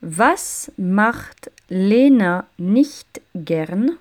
Was macht Lena nicht gern?